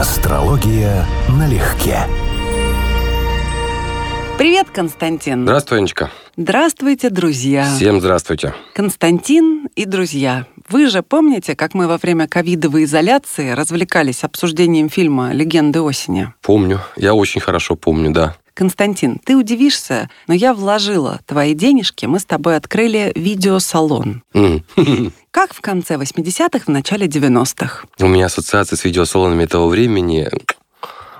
Астрология налегке. Привет, Константин. Здравствуй, Анечка. Здравствуйте, друзья. Всем здравствуйте. Константин и друзья. Вы же помните, как мы во время ковидовой изоляции развлекались обсуждением фильма «Легенды осени»? Помню. Я очень хорошо помню, да. Константин, ты удивишься, но я вложила твои денежки, мы с тобой открыли видеосалон. Как в конце 80-х, в начале 90-х. У меня ассоциации с видеосалонами этого времени.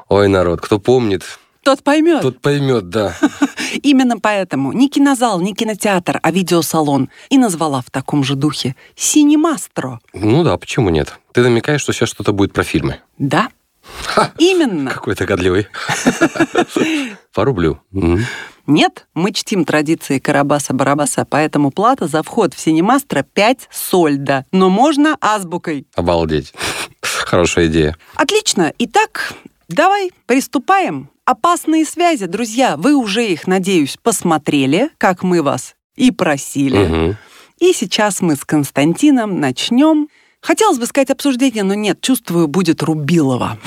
Ой, народ, кто помнит, тот поймет. Тот поймет, да. Именно поэтому не кинозал, не кинотеатр, а видеосалон. И назвала в таком же духе «Синемастро». Ну да, почему нет? Ты намекаешь, что сейчас что-то будет про фильмы? Да. Ха, Именно. Какой то годливый. Порублю. Нет, мы чтим традиции Карабаса-Барабаса, поэтому плата за вход в Синемастро 5 сольда. Но можно азбукой. Обалдеть. Хорошая идея. Отлично. Итак, давай приступаем. Опасные связи, друзья, вы уже их, надеюсь, посмотрели, как мы вас и просили. Угу. И сейчас мы с Константином начнем. Хотелось бы сказать обсуждение, но нет, чувствую, будет Рубилова.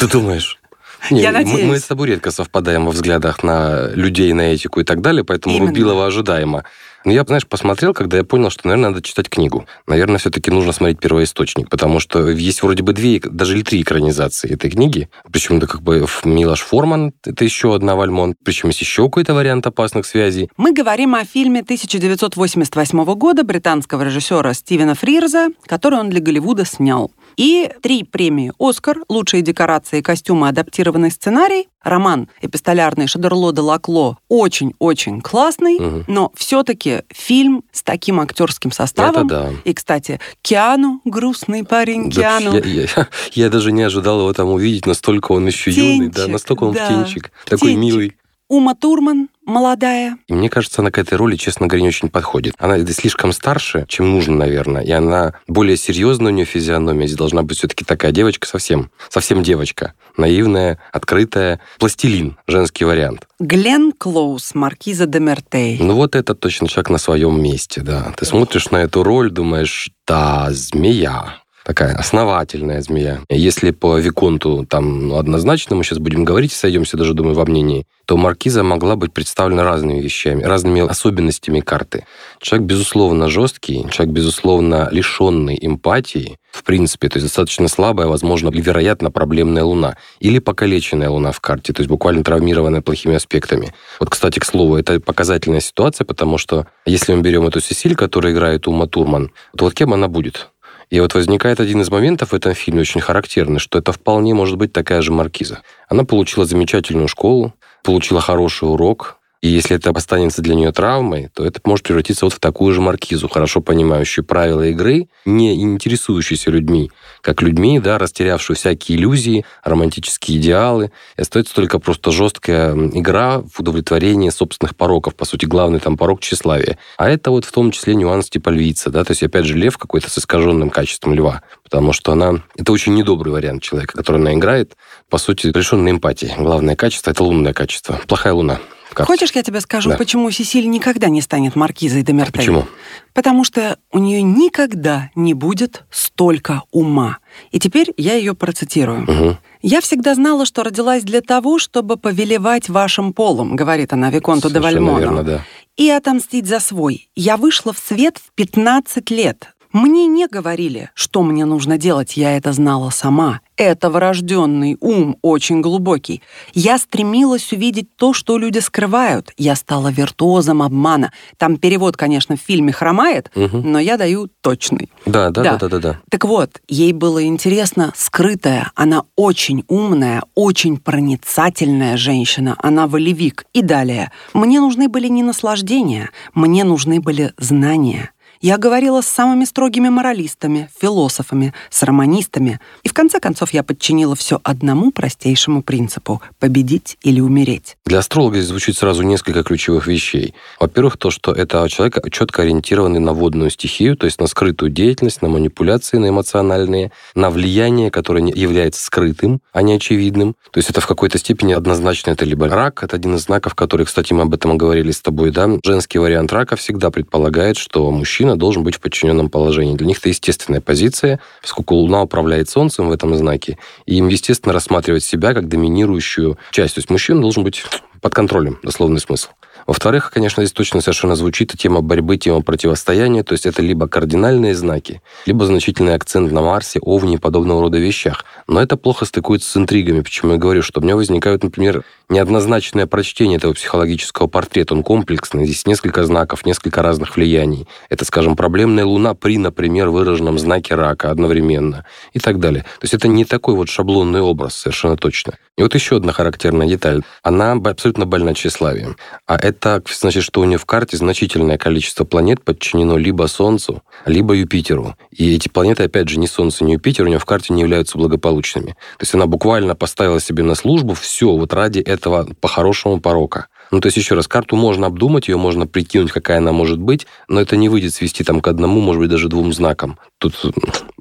Ты думаешь? Не, Я надеюсь. Мы, мы с тобой редко совпадаем во взглядах на людей, на этику и так далее, поэтому Именно. Рубилова ожидаемо. Но я, знаешь, посмотрел, когда я понял, что, наверное, надо читать книгу. Наверное, все-таки нужно смотреть первоисточник, потому что есть вроде бы две, даже или три экранизации этой книги. Причем это как бы Милош Форман, это еще одна Вальмон, причем есть еще какой-то вариант опасных связей. Мы говорим о фильме 1988 года британского режиссера Стивена Фрирза, который он для Голливуда снял. И три премии «Оскар», лучшие декорации, костюмы, адаптированный сценарий. Роман эпистолярный Шадерло де Лакло очень-очень классный, угу. но все-таки фильм с таким актерским составом. Это да. И, кстати, Киану, грустный парень, да, Киану. Я, я, я даже не ожидал его там увидеть, настолько он еще птенчик, юный, да, настолько он да, птенчик, такой птенчик. милый. Ума Турман, молодая. И мне кажется, она к этой роли, честно говоря, не очень подходит. Она слишком старше, чем нужно, наверное. И она более серьезная у нее физиономия. Здесь должна быть все-таки такая девочка совсем. Совсем девочка. Наивная, открытая. Пластилин, женский вариант. Глен Клоус, Маркиза де Мертей. Ну вот это точно человек на своем месте, да. Ты смотришь на эту роль, думаешь, да, змея такая основательная змея. Если по Виконту там ну, однозначно мы сейчас будем говорить, сойдемся даже, думаю, во мнении, то маркиза могла быть представлена разными вещами, разными особенностями карты. Человек, безусловно, жесткий, человек, безусловно, лишенный эмпатии, в принципе, то есть достаточно слабая, возможно, вероятно, проблемная луна. Или покалеченная луна в карте, то есть буквально травмированная плохими аспектами. Вот, кстати, к слову, это показательная ситуация, потому что если мы берем эту Сесиль, которая играет Ума Турман, то вот кем она будет? И вот возникает один из моментов в этом фильме очень характерный, что это вполне может быть такая же маркиза. Она получила замечательную школу, получила хороший урок, и если это останется для нее травмой, то это может превратиться вот в такую же маркизу, хорошо понимающую правила игры, не интересующуюся людьми, как людьми, да, растерявшую всякие иллюзии, романтические идеалы. И остается только просто жесткая игра в удовлетворение собственных пороков. По сути, главный там порок тщеславия. А это вот в том числе нюанс типа львица, да, то есть, опять же, лев какой-то с искаженным качеством льва, потому что она... Это очень недобрый вариант человека, который она играет, по сути, лишенный эмпатии. Главное качество — это лунное качество. Плохая луна. Как? Хочешь, я тебе скажу, да. почему Сесиль никогда не станет маркизой де Мертей? Почему? Потому что у нее никогда не будет столько ума. И теперь я ее процитирую. Угу. «Я всегда знала, что родилась для того, чтобы повелевать вашим полом», говорит она Виконту де Вальмону. Верно, да. «И отомстить за свой. Я вышла в свет в 15 лет. Мне не говорили, что мне нужно делать, я это знала сама. Это врожденный ум, очень глубокий. Я стремилась увидеть то, что люди скрывают. Я стала виртуозом обмана. Там перевод, конечно, в фильме хромает, угу. но я даю точный. Да, да, да, да, да, да. Так вот, ей было интересно скрытая. Она очень умная, очень проницательная женщина. Она волевик. И далее. Мне нужны были не наслаждения, мне нужны были знания. Я говорила с самыми строгими моралистами, философами, с романистами, и в конце концов я подчинила все одному простейшему принципу — победить или умереть. Для астролога здесь звучит сразу несколько ключевых вещей. Во-первых, то, что это человек четко ориентированный на водную стихию, то есть на скрытую деятельность, на манипуляции, на эмоциональные, на влияние, которое является скрытым, а не очевидным. То есть это в какой-то степени однозначно это либо рак, это один из знаков, который, кстати, мы об этом говорили с тобой, да, женский вариант рака всегда предполагает, что мужчина мужчина должен быть в подчиненном положении. Для них это естественная позиция, поскольку Луна управляет Солнцем в этом знаке, и им, естественно, рассматривать себя как доминирующую часть. То есть мужчина должен быть под контролем, дословный смысл. Во-вторых, конечно, здесь точно совершенно звучит тема борьбы, тема противостояния, то есть это либо кардинальные знаки, либо значительный акцент на Марсе, Овне и подобного рода вещах. Но это плохо стыкуется с интригами, почему я говорю, что у меня возникают, например, неоднозначное прочтение этого психологического портрета. Он комплексный, здесь несколько знаков, несколько разных влияний. Это, скажем, проблемная Луна при, например, выраженном знаке рака одновременно и так далее. То есть это не такой вот шаблонный образ, совершенно точно. И вот еще одна характерная деталь. Она абсолютно больна тщеславием. А это значит, что у нее в карте значительное количество планет подчинено либо Солнцу, либо Юпитеру. И эти планеты, опять же, ни Солнце, ни Юпитер у нее в карте не являются благополучными. То есть она буквально поставила себе на службу все вот ради этого по-хорошему порока. Ну, то есть, еще раз, карту можно обдумать, ее можно прикинуть, какая она может быть, но это не выйдет свести там к одному, может быть, даже двум знакам. Тут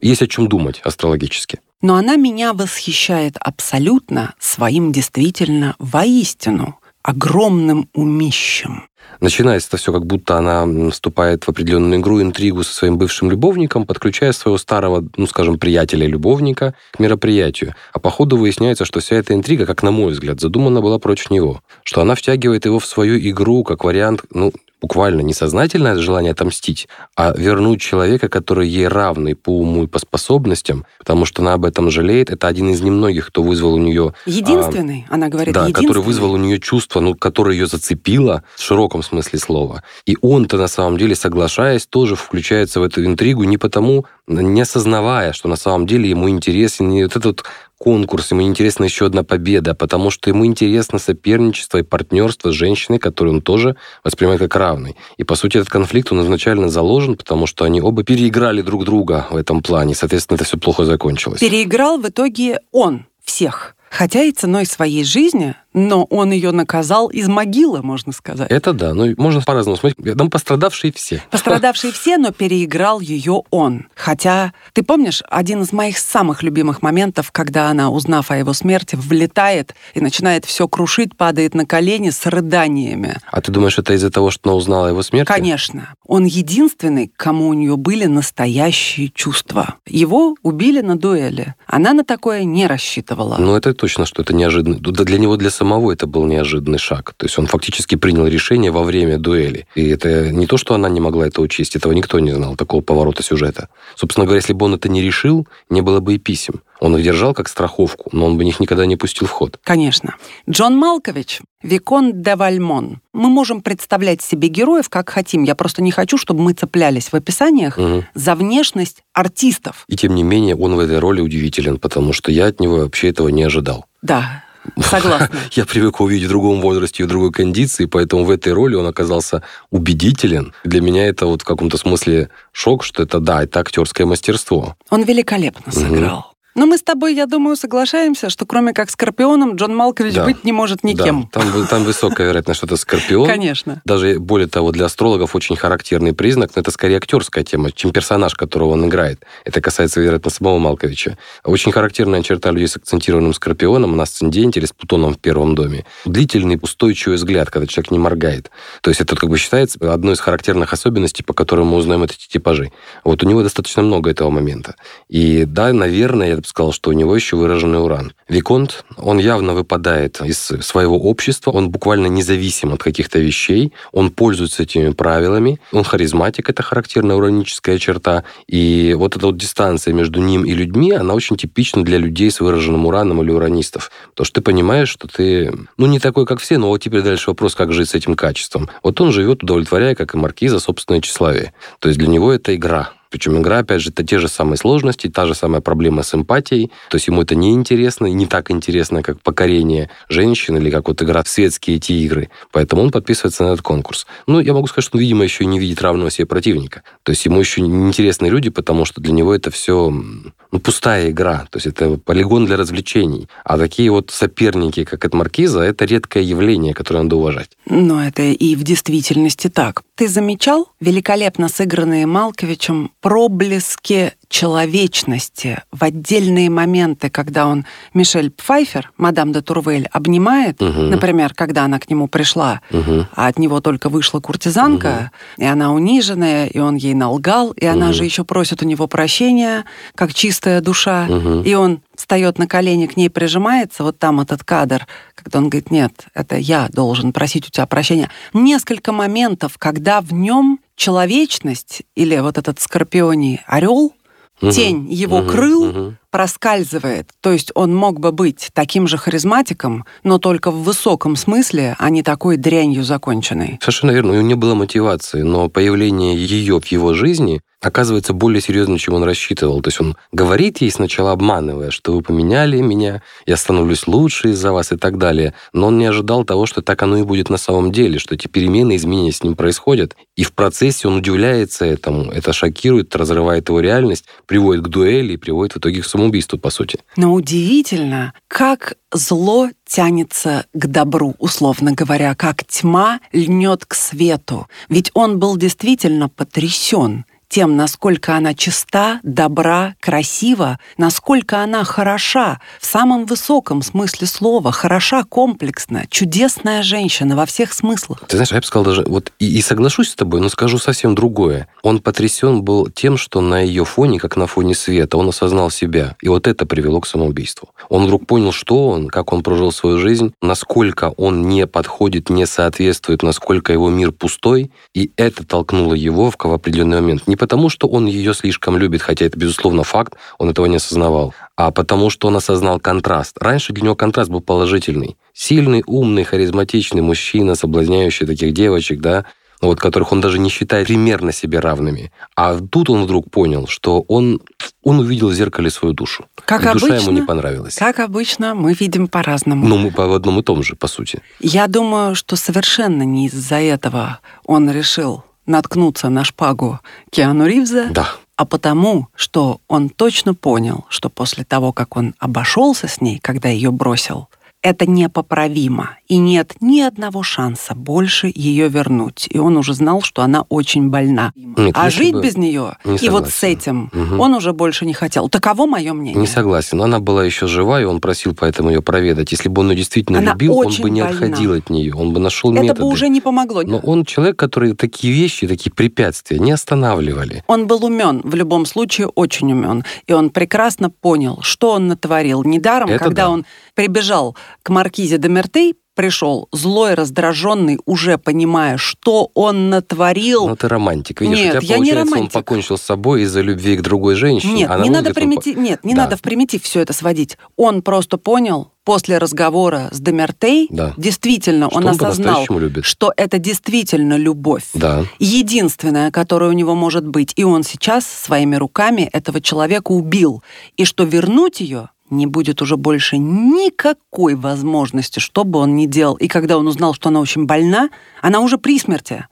есть о чем думать астрологически. Но она меня восхищает абсолютно своим действительно воистину огромным умищем. Начинается это все, как будто она вступает в определенную игру, интригу со своим бывшим любовником, подключая своего старого, ну, скажем, приятеля-любовника к мероприятию. А по ходу выясняется, что вся эта интрига, как на мой взгляд, задумана была против него. Что она втягивает его в свою игру как вариант, ну, буквально несознательное желание отомстить, а вернуть человека, который ей равный по уму и по способностям, потому что она об этом жалеет. Это один из немногих, кто вызвал у нее... Единственный, а, она говорит, Да, который вызвал у нее чувство, ну, которое ее зацепило в широком смысле слова. И он-то, на самом деле, соглашаясь, тоже включается в эту интригу не потому, не осознавая, что на самом деле ему интересен не вот этот конкурс, ему интересна еще одна победа, потому что ему интересно соперничество и партнерство с женщиной, которую он тоже воспринимает как равный. И, по сути, этот конфликт, он изначально заложен, потому что они оба переиграли друг друга в этом плане. Соответственно, это все плохо закончилось. Переиграл в итоге он всех. Хотя и ценой своей жизни но он ее наказал из могилы, можно сказать. Это да, ну можно по-разному смотреть. Там пострадавшие все. Пострадавшие все, но переиграл ее он. Хотя, ты помнишь, один из моих самых любимых моментов, когда она, узнав о его смерти, влетает и начинает все крушить, падает на колени с рыданиями. А ты думаешь, это из-за того, что она узнала о его смерти? Конечно. Он единственный, кому у нее были настоящие чувства. Его убили на дуэли. Она на такое не рассчитывала. Ну, это точно, что это неожиданно. Да для него, для самого самого это был неожиданный шаг. То есть он фактически принял решение во время дуэли. И это не то, что она не могла это учесть, этого никто не знал, такого поворота сюжета. Собственно говоря, если бы он это не решил, не было бы и писем. Он их держал как страховку, но он бы их никогда не пустил в ход. Конечно. Джон Малкович, Викон де Вальмон. Мы можем представлять себе героев как хотим. Я просто не хочу, чтобы мы цеплялись в описаниях угу. за внешность артистов. И тем не менее, он в этой роли удивителен, потому что я от него вообще этого не ожидал. Да, Согласна. Я привык увидеть в другом возрасте и в другой кондиции, поэтому в этой роли он оказался убедителен. Для меня это вот в каком-то смысле шок, что это, да, это актерское мастерство. Он великолепно сыграл. Но мы с тобой, я думаю, соглашаемся, что кроме как Скорпионом Джон Малкович да. быть не может никем. Да. Там, там высокая вероятность, что это Скорпион. Конечно. Даже, более того, для астрологов очень характерный признак, но это скорее актерская тема, чем персонаж, которого он играет. Это касается, вероятно, самого Малковича. Очень характерная черта людей с акцентированным Скорпионом на асценденте или с Плутоном в первом доме. Длительный, устойчивый взгляд, когда человек не моргает. То есть это как бы считается одной из характерных особенностей, по которым мы узнаем эти типажи. Вот у него достаточно много этого момента. И да, наверное, я сказал, что у него еще выраженный уран. Виконт, он явно выпадает из своего общества, он буквально независим от каких-то вещей, он пользуется этими правилами, он харизматик, это характерная ураническая черта, и вот эта вот дистанция между ним и людьми, она очень типична для людей с выраженным ураном или уранистов. То, что ты понимаешь, что ты, ну, не такой, как все, но вот теперь дальше вопрос, как жить с этим качеством. Вот он живет, удовлетворяя, как и маркиза, собственное тщеславие. То есть для него это игра, причем игра, опять же, это те же самые сложности, та же самая проблема с эмпатией. То есть ему это не интересно, не так интересно, как покорение женщин или как вот игра в светские эти игры. Поэтому он подписывается на этот конкурс. Ну, я могу сказать, что он, видимо, еще не видит равного себе противника. То есть ему еще не интересны люди, потому что для него это все ну, пустая игра. То есть это полигон для развлечений. А такие вот соперники, как эта маркиза, это редкое явление, которое надо уважать. Но это и в действительности так. Ты замечал великолепно сыгранные Малковичем проблески человечности в отдельные моменты, когда он Мишель Пфайфер, мадам де Турвель, обнимает, угу. например, когда она к нему пришла, угу. а от него только вышла куртизанка, угу. и она униженная, и он ей налгал, и угу. она же еще просит у него прощения, как чистая душа, угу. и он встает на колени, к ней прижимается, вот там этот кадр, когда он говорит, нет, это я должен просить у тебя прощения. Несколько моментов, когда в нем человечность или вот этот скорпионий орел угу. тень его угу. крыл угу. Проскальзывает. То есть он мог бы быть таким же харизматиком, но только в высоком смысле, а не такой дрянью законченной. Совершенно верно. У него не было мотивации, но появление ее в его жизни оказывается более серьезным, чем он рассчитывал. То есть он говорит ей сначала обманывая, что вы поменяли меня, я становлюсь лучше из-за вас и так далее. Но он не ожидал того, что так оно и будет на самом деле, что эти перемены, изменения с ним происходят. И в процессе он удивляется этому. Это шокирует, разрывает его реальность, приводит к дуэли и приводит в итоге к самоубийству, по сути. Но удивительно, как зло тянется к добру, условно говоря, как тьма льнет к свету. Ведь он был действительно потрясен тем, насколько она чиста, добра, красива, насколько она хороша в самом высоком смысле слова, хороша комплексно, чудесная женщина во всех смыслах. Ты знаешь, я бы сказал даже, вот и, и соглашусь с тобой, но скажу совсем другое. Он потрясен был тем, что на ее фоне, как на фоне света, он осознал себя. И вот это привело к самоубийству. Он вдруг понял, что он, как он прожил свою жизнь, насколько он не подходит, не соответствует, насколько его мир пустой, и это толкнуло его в определенный момент. Не потому, что он ее слишком любит, хотя это, безусловно, факт, он этого не осознавал, а потому, что он осознал контраст. Раньше для него контраст был положительный. Сильный, умный, харизматичный мужчина, соблазняющий таких девочек, да, вот, которых он даже не считает примерно себе равными. А тут он вдруг понял, что он, он увидел в зеркале свою душу. Как и обычно, душа ему не понравилась. Как обычно, мы видим по-разному. Ну, мы по одному и тому же, по сути. Я думаю, что совершенно не из-за этого он решил наткнуться на шпагу Киану Ривза. Да а потому, что он точно понял, что после того, как он обошелся с ней, когда ее бросил, это непоправимо, и нет ни одного шанса больше ее вернуть. И он уже знал, что она очень больна. Нет, а жить бы... без нее не и вот с этим угу. он уже больше не хотел. Таково мое мнение. Не согласен. Она была еще жива, и он просил поэтому ее проведать. Если бы он ее действительно она любил, он бы не больна. отходил от нее, он бы нашел это методы. Это бы уже не помогло. Но он человек, который такие вещи, такие препятствия не останавливали. Он был умен, в любом случае очень умен. И он прекрасно понял, что он натворил. Недаром, это когда да. он прибежал к маркизе де Мертей, пришел злой, раздраженный, уже понимая, что он натворил. Ну, ты романтик. Видишь, Нет, у тебя, я не романтик. он покончил с собой из-за любви к другой женщине. Нет, а не надо, примити... он... Нет, не да. надо в примитив все это сводить. Он просто понял, после разговора с Демертей, да. действительно, что он, он осознал, любит. что это действительно любовь. Да. Единственная, которая у него может быть. И он сейчас своими руками этого человека убил. И что вернуть ее не будет уже больше никакой возможности, что бы он ни делал. И когда он узнал, что она очень больна, она уже при смерти.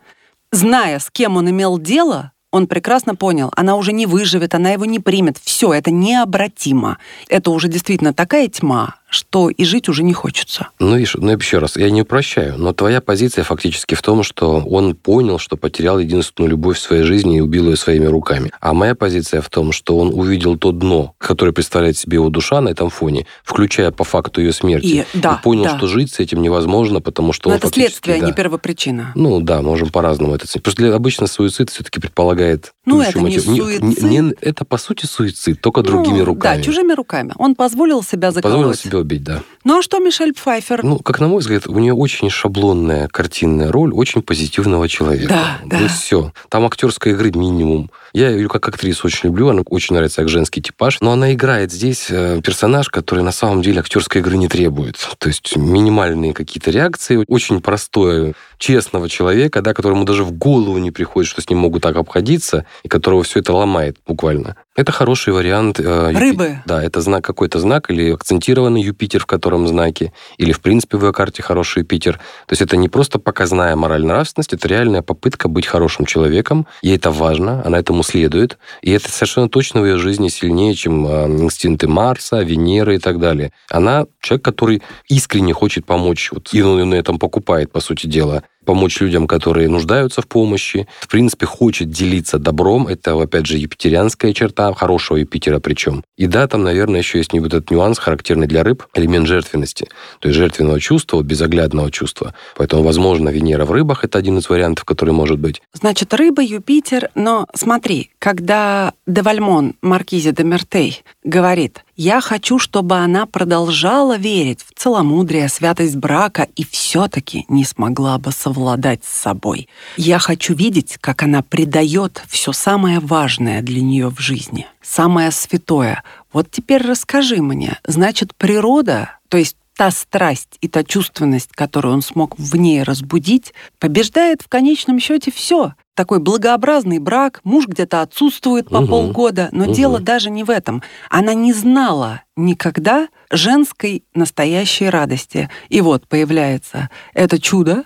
Зная, с кем он имел дело, он прекрасно понял, она уже не выживет, она его не примет. Все, это необратимо. Это уже действительно такая тьма, что и жить уже не хочется. Ну, видишь, ну, еще раз, я не упрощаю, но твоя позиция фактически в том, что он понял, что потерял единственную любовь в своей жизни и убил ее своими руками. А моя позиция в том, что он увидел то дно, которое представляет себе его душа на этом фоне, включая по факту ее смерти, и, да, и понял, да. что жить с этим невозможно, потому что но он это следствие, да, не первопричина. Ну да, можем по-разному это оценить. Просто обычно суицид все-таки предполагает... Ну, это мотив. не суицид. Не, не, это, по сути, суицид, только ну, другими руками. Да, чужими руками. Он позволил себя заколоть. Позволил себя убить, да. Ну а что Мишель Пфайфер? Ну, как на мой взгляд, у нее очень шаблонная картинная роль очень позитивного человека. Да, да. Ну, все. Там актерской игры минимум. Я ее как актрису очень люблю, она очень нравится как женский типаж, но она играет здесь э, персонаж, который на самом деле актерской игры не требует. То есть минимальные какие-то реакции, очень простое, честного человека, да, которому даже в голову не приходит, что с ним могут так обходиться, и которого все это ломает буквально. Это хороший вариант. Э, Рыбы. Да, это знак какой-то знак или акцентированный Юпитер, в котором знаке, или в принципе в ее карте хороший Юпитер. То есть это не просто показная моральная нравственность, это реальная попытка быть хорошим человеком. Ей это важно, она этому следует. И это совершенно точно в ее жизни сильнее, чем э, инстинкты Марса, Венеры и так далее. Она человек, который искренне хочет помочь, вот, и он на этом покупает, по сути дела помочь людям, которые нуждаются в помощи. В принципе, хочет делиться добром. Это, опять же, юпитерианская черта, хорошего Юпитера причем. И да, там, наверное, еще есть вот этот нюанс, характерный для рыб, элемент жертвенности. То есть жертвенного чувства, безоглядного чувства. Поэтому, возможно, Венера в рыбах – это один из вариантов, который может быть. Значит, рыба, Юпитер, но смотри, когда Девальмон, Маркизе де Мертей, говорит, я хочу, чтобы она продолжала верить в целомудрие, святость брака и все-таки не смогла бы совладать с собой. Я хочу видеть, как она предает все самое важное для нее в жизни, самое святое. Вот теперь расскажи мне, значит, природа, то есть та страсть и та чувственность, которую он смог в ней разбудить, побеждает в конечном счете все такой благообразный брак, муж где-то отсутствует по угу. полгода, но угу. дело даже не в этом. Она не знала никогда женской настоящей радости. И вот появляется это чудо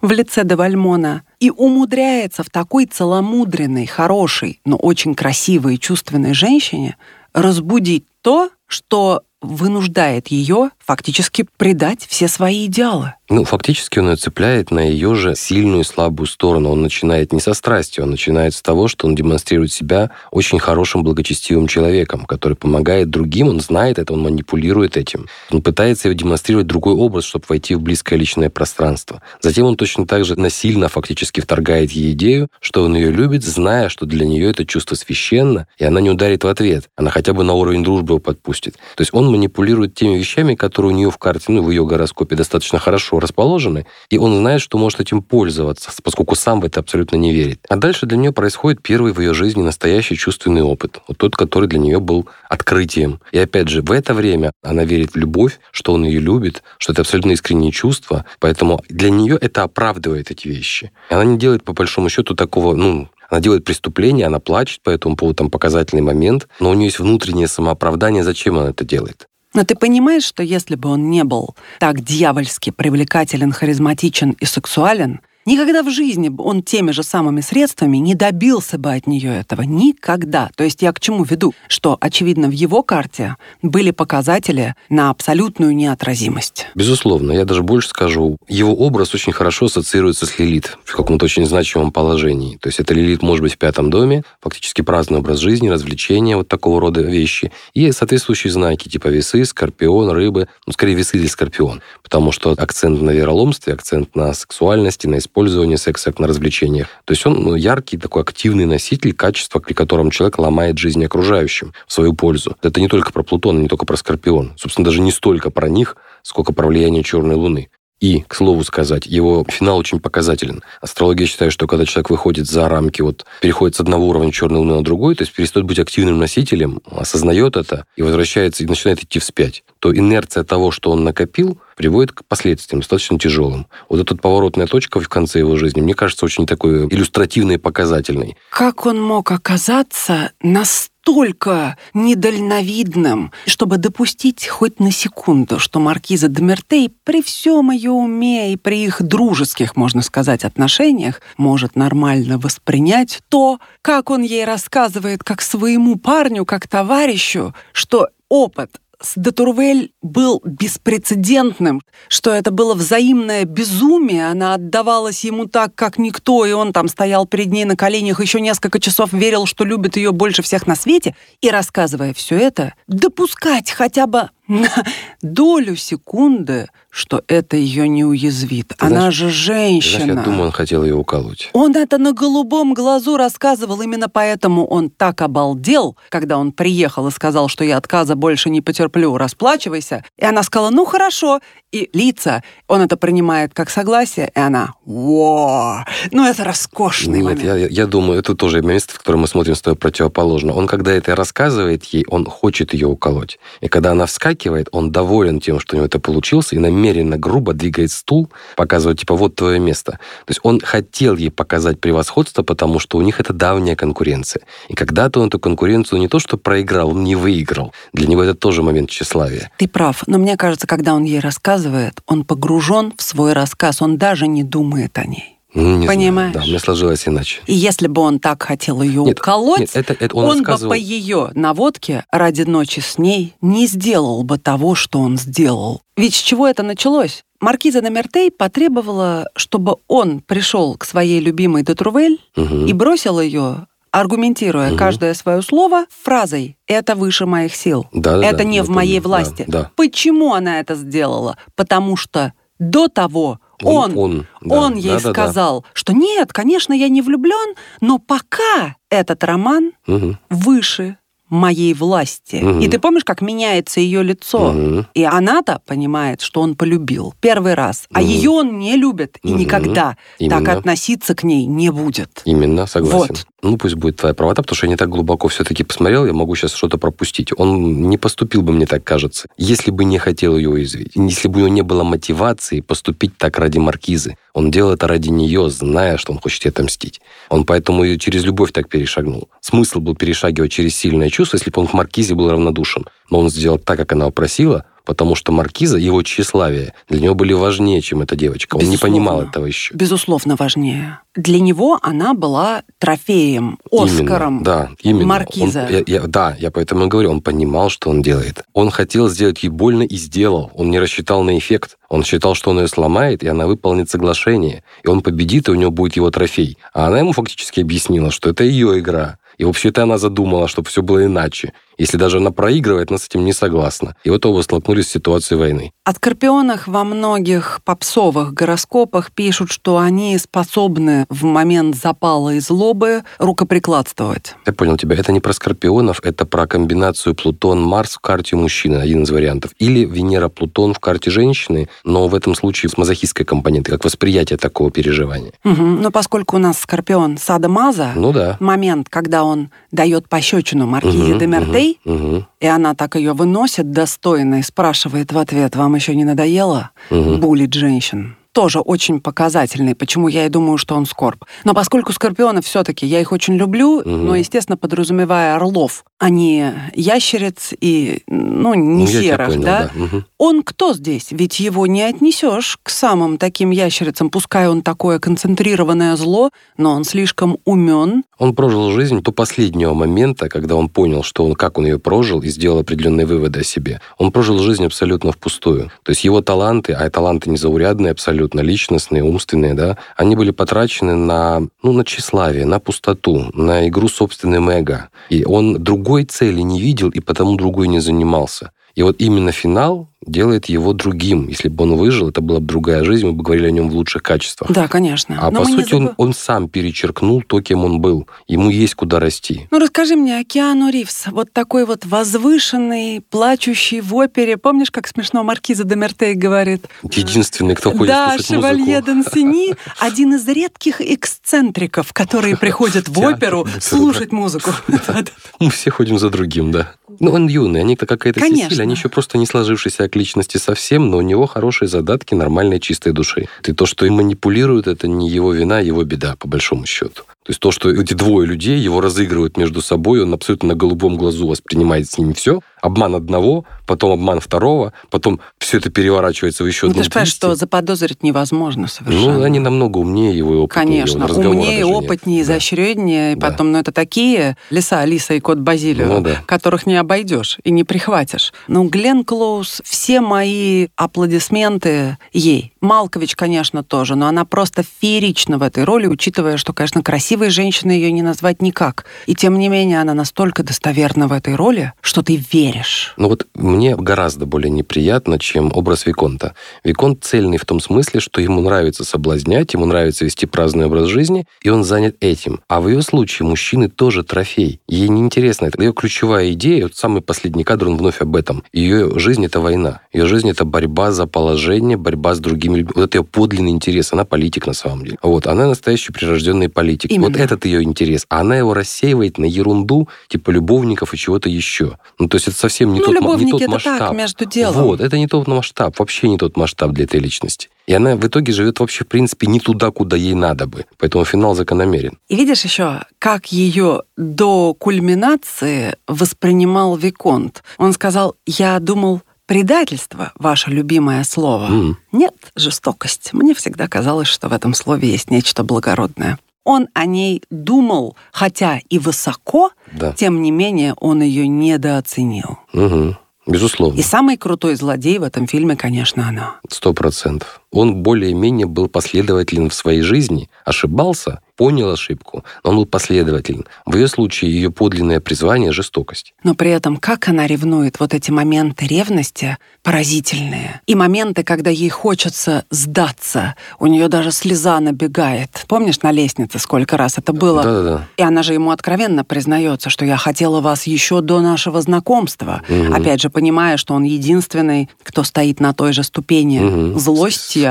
в лице Девальмона и умудряется в такой целомудренной, хорошей, но очень красивой и чувственной женщине разбудить то, что вынуждает ее фактически предать все свои идеалы. Ну, фактически он ее цепляет на ее же сильную и слабую сторону. Он начинает не со страсти, он начинает с того, что он демонстрирует себя очень хорошим, благочестивым человеком, который помогает другим, он знает это, он манипулирует этим. Он пытается демонстрировать другой образ, чтобы войти в близкое личное пространство. Затем он точно так же насильно фактически вторгает ей идею, что он ее любит, зная, что для нее это чувство священно, и она не ударит в ответ. Она хотя бы на уровень дружбы его подпустит. То есть он манипулирует теми вещами, которые у нее в карте, ну, в ее гороскопе достаточно хорошо расположены, и он знает, что может этим пользоваться, поскольку сам в это абсолютно не верит. А дальше для нее происходит первый в ее жизни настоящий чувственный опыт, вот тот, который для нее был открытием. И опять же, в это время она верит в любовь, что он ее любит, что это абсолютно искренние чувства, поэтому для нее это оправдывает эти вещи. Она не делает, по большому счету, такого, ну, она делает преступление, она плачет по этому поводу, там показательный момент, но у нее есть внутреннее самооправдание, зачем она это делает. Но ты понимаешь, что если бы он не был так дьявольски привлекателен, харизматичен и сексуален, Никогда в жизни он теми же самыми средствами не добился бы от нее этого. Никогда. То есть я к чему веду? Что, очевидно, в его карте были показатели на абсолютную неотразимость. Безусловно. Я даже больше скажу. Его образ очень хорошо ассоциируется с Лилит в каком-то очень значимом положении. То есть это Лилит может быть в пятом доме, фактически праздный образ жизни, развлечения, вот такого рода вещи. И соответствующие знаки, типа весы, скорпион, рыбы. Ну, скорее, весы или скорпион. Потому что акцент на вероломстве, акцент на сексуальности, на использовании использования секса на развлечениях. То есть он ну, яркий, такой активный носитель качества, при котором человек ломает жизнь окружающим в свою пользу. Это не только про Плутон, не только про Скорпион. Собственно, даже не столько про них, сколько про влияние Черной Луны. И, к слову сказать, его финал очень показателен. Астрология считает, что когда человек выходит за рамки, вот переходит с одного уровня черной луны на другой, то есть перестает быть активным носителем, осознает это и возвращается и начинает идти вспять, то инерция того, что он накопил, приводит к последствиям достаточно тяжелым. Вот эта поворотная точка в конце его жизни, мне кажется, очень такой иллюстративной и показательной. Как он мог оказаться настолько настолько недальновидным, чтобы допустить хоть на секунду, что маркиза Демертей при всем ее уме и при их дружеских, можно сказать, отношениях может нормально воспринять то, как он ей рассказывает как своему парню, как товарищу, что опыт с Детурвель был беспрецедентным, что это было взаимное безумие, она отдавалась ему так, как никто, и он там стоял перед ней на коленях еще несколько часов, верил, что любит ее больше всех на свете, и, рассказывая все это, допускать хотя бы на долю секунды, что это ее не уязвит. Ты Она знаешь, же женщина. Знаешь, я думаю, он хотел ее уколоть. Он это на голубом глазу рассказывал, именно поэтому он так обалдел, когда он приехал и сказал, что я отказа больше не потерплю, расплачивайся. И она сказала, ну хорошо. И лица, он это принимает как согласие, и она, во, ну это роскошный Нет, момент. Я, я думаю, это тоже место, в котором мы смотрим с тобой противоположно. Он, когда это рассказывает ей, он хочет ее уколоть. И когда она вскакивает, он доволен тем, что у него это получилось, и намерен намеренно грубо двигает стул, показывает, типа, вот твое место. То есть он хотел ей показать превосходство, потому что у них это давняя конкуренция. И когда-то он эту конкуренцию не то что проиграл, он не выиграл. Для него это тоже момент тщеславия. Ты прав, но мне кажется, когда он ей рассказывает, он погружен в свой рассказ, он даже не думает о ней. Ну, не Понимаешь? Знаю. Да, мне сложилось иначе. И если бы он так хотел ее Нет, уколоть, нет, это, это он, он, бы рассказывал. по ее наводке ради ночи с ней не сделал бы того, что он сделал. Ведь с чего это началось? Маркиза де Мертей потребовала, чтобы он пришел к своей любимой Детрувель Мгм. и бросил ее, аргументируя Мгм. каждое свое слово фразой «это выше моих сил». Да, это да, не в моей помню. власти. Да, да. Почему она это сделала? Потому что до того он, он, да, он ей да, да, да. сказал, что нет, конечно, я не влюблен, но пока этот роман Мгм. выше моей власти. Мгм. И ты помнишь, как меняется ее лицо? Мгм. И она-то понимает, что он полюбил первый раз, а Мгм. ее он не любит и Мгм. никогда Именно. так относиться к ней не будет. Именно, согласен. Вот. Ну, пусть будет твоя правота, потому что я не так глубоко все-таки посмотрел, я могу сейчас что-то пропустить. Он не поступил бы, мне так кажется, если бы не хотел ее уязвить. Если бы у него не было мотивации поступить так ради Маркизы. Он делал это ради нее, зная, что он хочет ей отомстить. Он поэтому и через любовь так перешагнул. Смысл был перешагивать через сильное чувство, если бы он к Маркизе был равнодушен. Но он сделал так, как она попросила, потому что Маркиза, его тщеславие, для него были важнее, чем эта девочка. Он не Безусловно. понимал этого еще. Безусловно, важнее. Для него она была трофеем, Оскаром. Именно, да, именно. Маркиза. Он- я- я- да, я поэтому и говорю, он понимал, что он делает. Он хотел сделать ей больно и сделал. Он не рассчитал на эффект. Он считал, что он ее сломает, и она выполнит соглашение. И он победит, и у него будет его трофей. А она ему фактически объяснила, что это ее игра. И вообще-то она задумала, чтобы все было иначе. Если даже она проигрывает, она с этим не согласна. И вот оба столкнулись с ситуацией войны. О скорпионах во многих попсовых гороскопах пишут, что они способны в момент запала и злобы рукоприкладствовать. Я понял тебя. Это не про скорпионов, это про комбинацию Плутон-Марс в карте мужчины, один из вариантов. Или Венера-Плутон в карте женщины, но в этом случае с мазохистской компонентой, как восприятие такого переживания. Мгм. Но поскольку у нас скорпион Сада Маза, Ну да. момент, когда он дает пощечину Маркизе Мгм, де Мертей, мгм, мгм, и она так ее выносит достойно и спрашивает в ответ, вам еще не надоело? мгм. Булить женщин. Тоже очень показательный, почему я и думаю, что он скорб. Но поскольку скорпионов все-таки я их очень люблю, Мгм. но, естественно, подразумевая орлов, а не ящериц и, ну, не Ну, серых, понял, да? Мгм. Он кто здесь? Ведь его не отнесешь к самым таким ящерицам, пускай он такое концентрированное зло, но он слишком умен. Он прожил жизнь до последнего момента, когда он понял, что он, как он ее прожил, и сделал определенные выводы о себе. Он прожил жизнь абсолютно впустую. То есть его таланты, а таланты незаурядные абсолютно, личностные, умственные, да, они были потрачены на, ну, на тщеславие, на пустоту, на игру собственным эго. И он другой цели не видел, и потому другой не занимался. И вот именно финал делает его другим. Если бы он выжил, это была бы другая жизнь, мы бы говорили о нем в лучших качествах. Да, конечно. А Но по сути, он, забы- он сам перечеркнул то, кем он был. Ему есть куда расти. Ну, расскажи мне, Океану Ривз, вот такой вот возвышенный, плачущий в опере. Помнишь, как смешно Маркиза де Мертей говорит? Единственный, кто ходит да, слушать Шевалье. Дансини один из редких эксцентриков, которые приходят в оперу слушать музыку. Мы все ходим за другим, да. Ну, он юный, они-то какая-то. Сесилия, они еще просто не сложившиеся личности совсем, но у него хорошие задатки нормальной чистой души. И то, что им манипулируют, это не его вина, его беда, по большому счету. То есть то, что эти двое людей его разыгрывают между собой, он абсолютно на голубом глазу воспринимает с ними все. Обман одного, потом обман второго, потом все это переворачивается в еще Ну, одном ты же понимаешь, что заподозрить невозможно совершенно. Ну, они намного умнее его и опытнее. Конечно, умнее, даже нет. опытнее, Да. изощреннее. И потом, ну, это такие лиса, Алиса и кот Базилио, Ну да. которых не обойдешь и не прихватишь. Ну, Глен Клоуз, все мои аплодисменты ей. Малкович, конечно, тоже, но она просто феерична в этой роли, учитывая, что, конечно, красивой женщиной ее не назвать никак. И тем не менее, она настолько достоверна в этой роли, что ты веришь. Ну вот мне гораздо более неприятно, чем образ Виконта. Виконт цельный в том смысле, что ему нравится соблазнять, ему нравится вести праздный образ жизни, и он занят этим. А в ее случае мужчины тоже трофей. Ей неинтересно. Это ее ключевая идея, вот самый последний кадр, он вновь об этом. Ее жизнь — это война. Ее жизнь — это борьба за положение, борьба с другими людьми. Вот это ее подлинный интерес. Она политик на самом деле. Вот, она настоящий прирожденный политик. Именно. Вот этот ее интерес. А она его рассеивает на ерунду, типа любовников и чего-то еще. Ну, то есть это совсем не ну, тот, не тот это масштаб. так, между делом. Вот, это не тот масштаб, вообще не тот масштаб для этой личности. И она в итоге живет вообще, в принципе, не туда, куда ей надо бы. Поэтому финал закономерен. И видишь еще, как ее до кульминации воспринимал Виконт. Он сказал, я думал, Предательство — ваше любимое слово. М. Нет, жестокость. Мне всегда казалось, что в этом слове есть нечто благородное. Он о ней думал, хотя и высоко, Да. тем не менее он ее недооценил. Мгм. Безусловно. И самый крутой злодей в этом фильме, конечно, она. Сто процентов. Он более-менее был последователен в своей жизни, ошибался, понял ошибку, но он был последователен. В ее случае ее подлинное призвание – жестокость. Но при этом, как она ревнует, вот эти моменты ревности поразительные. И моменты, когда ей хочется сдаться. У нее даже слеза набегает. Помнишь, на лестнице сколько раз это было? Да-да-да. И она же ему откровенно признается, что я хотела вас еще до нашего знакомства. Мгм. Опять же, понимая, что он единственный, кто стоит на той же ступени Мгм. злости.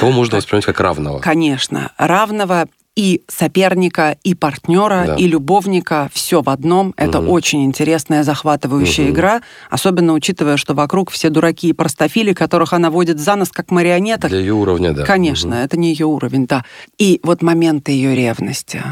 Кого можно воспринимать как равного? Конечно, равного и соперника, и партнера, Да. и любовника, все в одном. Это Мгм. очень интересная, захватывающая Мгм. игра, особенно учитывая, что вокруг все дураки и простофили, которых она водит за нос как марионеток. Для ее уровня, да. Конечно, это не ее уровень, да. И вот моменты ее ревности.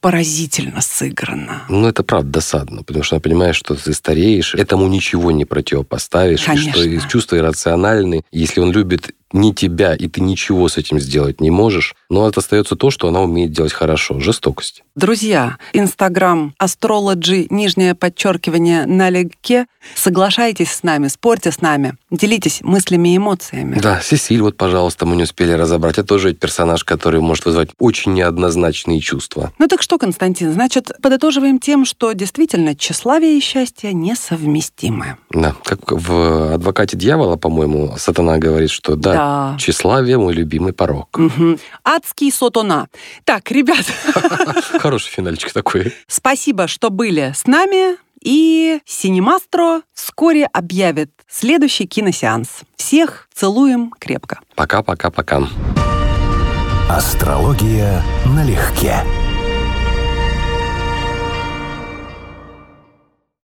Поразительно сыграно. Ну, это правда досадно, потому что она понимает, что ты стареешь, этому ничего не противопоставишь, и Конечно. что чувства иррациональны. Если он любит не тебя, и ты ничего с этим сделать не можешь, но это остается то, что она умеет делать хорошо. Жестокость. Друзья, Инстаграм Astrology, нижнее подчеркивание налегке. Соглашайтесь с нами, спорьте с нами, делитесь мыслями и эмоциями. Да, Сесиль, вот, пожалуйста, мы не успели разобрать. Это тоже персонаж, который может вызвать очень неоднозначные чувства. Ну так что, Константин, значит, подытоживаем тем, что действительно тщеславие и счастье несовместимы. Да, как в «Адвокате дьявола», по-моему, сатана говорит, что да, Да. тщеславие – мой любимый порог. Мгм. Адский сотона. Так, ребят, Хороший финальчик такой. спасибо, что были с нами. И Синемастро вскоре объявит следующий киносеанс. Всех целуем крепко. Пока-пока-пока. Астрология налегке.